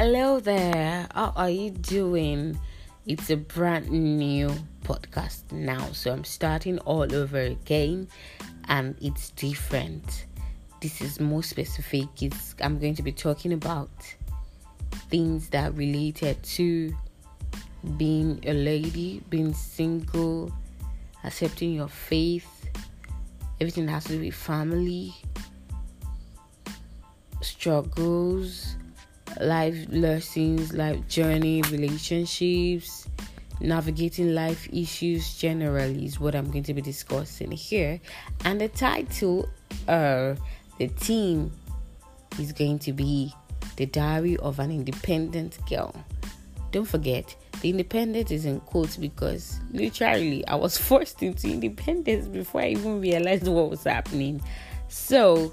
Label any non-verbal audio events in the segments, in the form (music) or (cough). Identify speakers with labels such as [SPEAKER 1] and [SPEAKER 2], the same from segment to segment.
[SPEAKER 1] Hello there. How are you doing? It's a brand new podcast now. So I'm starting all over again and it's different. This is more specific. It's I'm going to be talking about things that related to being a lady, being single, accepting your faith, everything that has to do with family, struggles, life lessons, life journey, relationships, navigating life issues generally is what I'm going to be discussing here. And the title, uh, the theme is going to be The Diary of an Independent Girl. Don't forget, the independent is in quotes because literally I was (laughs) forced into independence before I even realized what was happening. So,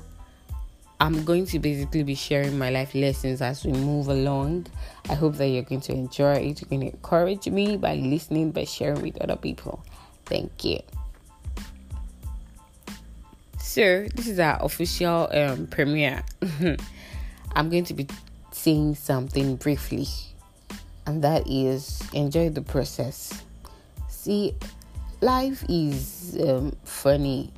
[SPEAKER 1] I'm going to basically be sharing my life lessons as we move along. I hope that you're going to enjoy it. You can encourage me by listening, by sharing with other people. Thank you. So, this is our official um, premiere. (laughs) I'm going to be saying something briefly, and that is enjoy the process. See, life is um, funny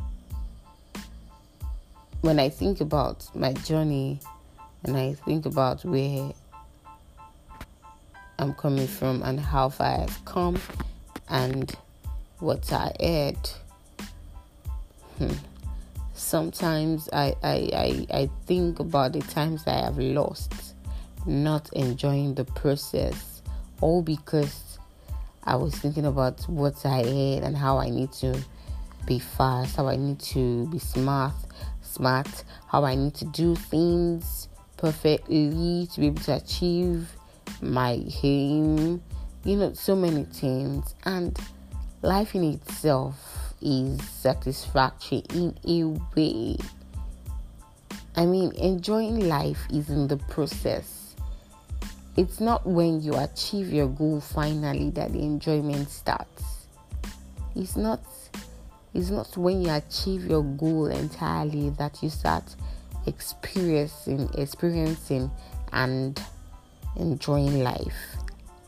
[SPEAKER 1] when I think about my journey and I think about where I'm coming from and how far I've come and what I had, hmm. sometimes I, I, I, I think about the times I have lost, not enjoying the process, all because I was thinking about what I had and how I need to be fast, how I need to be smart, smart, how I need to do things perfectly to be able to achieve my aim, you know, so many things. And life in itself is satisfactory in a way. I mean, enjoying life is in the process. It's not when you achieve your goal finally that the enjoyment starts. It's not it's not when you achieve your goal entirely that you start experiencing experiencing and enjoying life.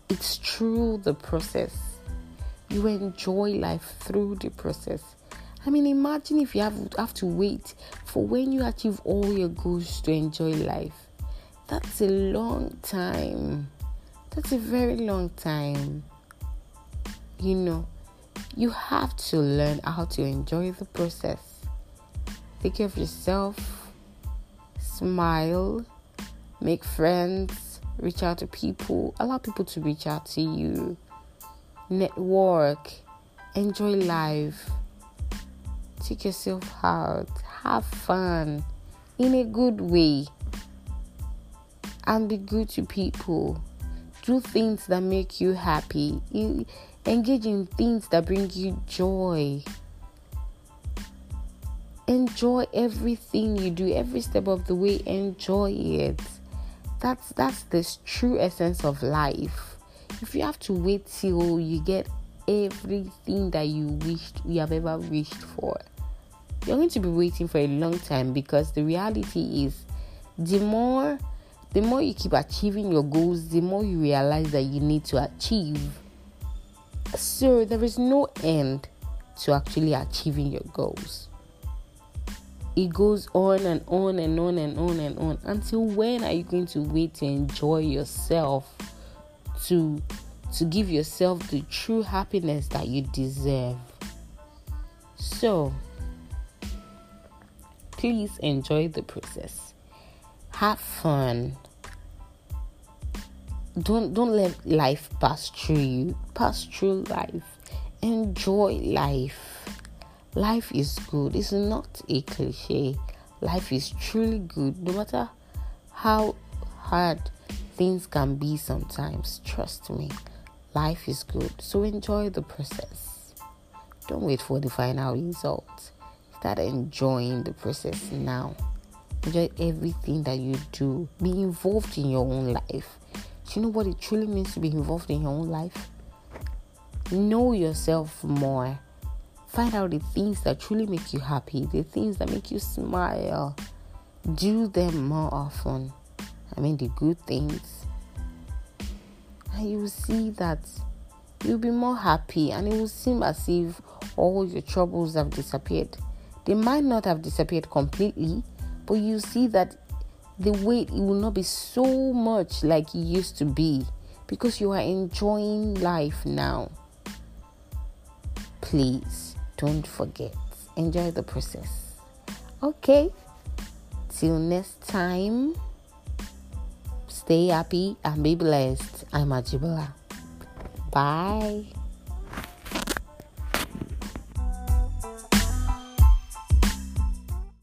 [SPEAKER 1] It's through the process. You enjoy life through the process. I mean, imagine if you have, have to wait for when you achieve all your goals to enjoy life. That's a long time. That's a very long time. You know, you have to learn how to enjoy the process. Take care of yourself, smile, make friends, reach out to people, allow people to reach out to you, network, enjoy life, take yourself out, have fun in a good way, and be good to people. Do things that make you happy. Engage in things that bring you joy. Enjoy everything you do, every step of the way. Enjoy it. That's that's the true essence of life. If you have to wait till you get everything that you wished you have ever wished for, you're going to be waiting for a long time because the reality is the more the more you keep achieving your goals, the more you realize that you need to achieve so there is no end to actually achieving your goals. It goes on and on and on and on and on. Until when are you going to wait to enjoy yourself? To to give yourself the true happiness that you deserve. So please enjoy the process. Have fun don't don't let life pass through you. Pass through life. Enjoy life. Life is good. It's not a cliche. Life is truly good. No matter how hard things can be sometimes trust me life is good. So enjoy the process. Don't wait for the final result. Start enjoying the process now. Enjoy everything that you do. Be involved in your own life do you know what it truly means to be involved in your own life? Know yourself more. Find out the things that truly make you happy, the things that make you smile. Do them more often. I mean, the good things. and you will see that you'll be more happy and it will seem as if all your troubles have disappeared. They might not have disappeared completely, but you see that the weight it will not be so much like it used to be because you are enjoying life now. Please don't forget, enjoy the process. Okay, till next time, stay happy and be blessed. I'm Ajibala. Bye.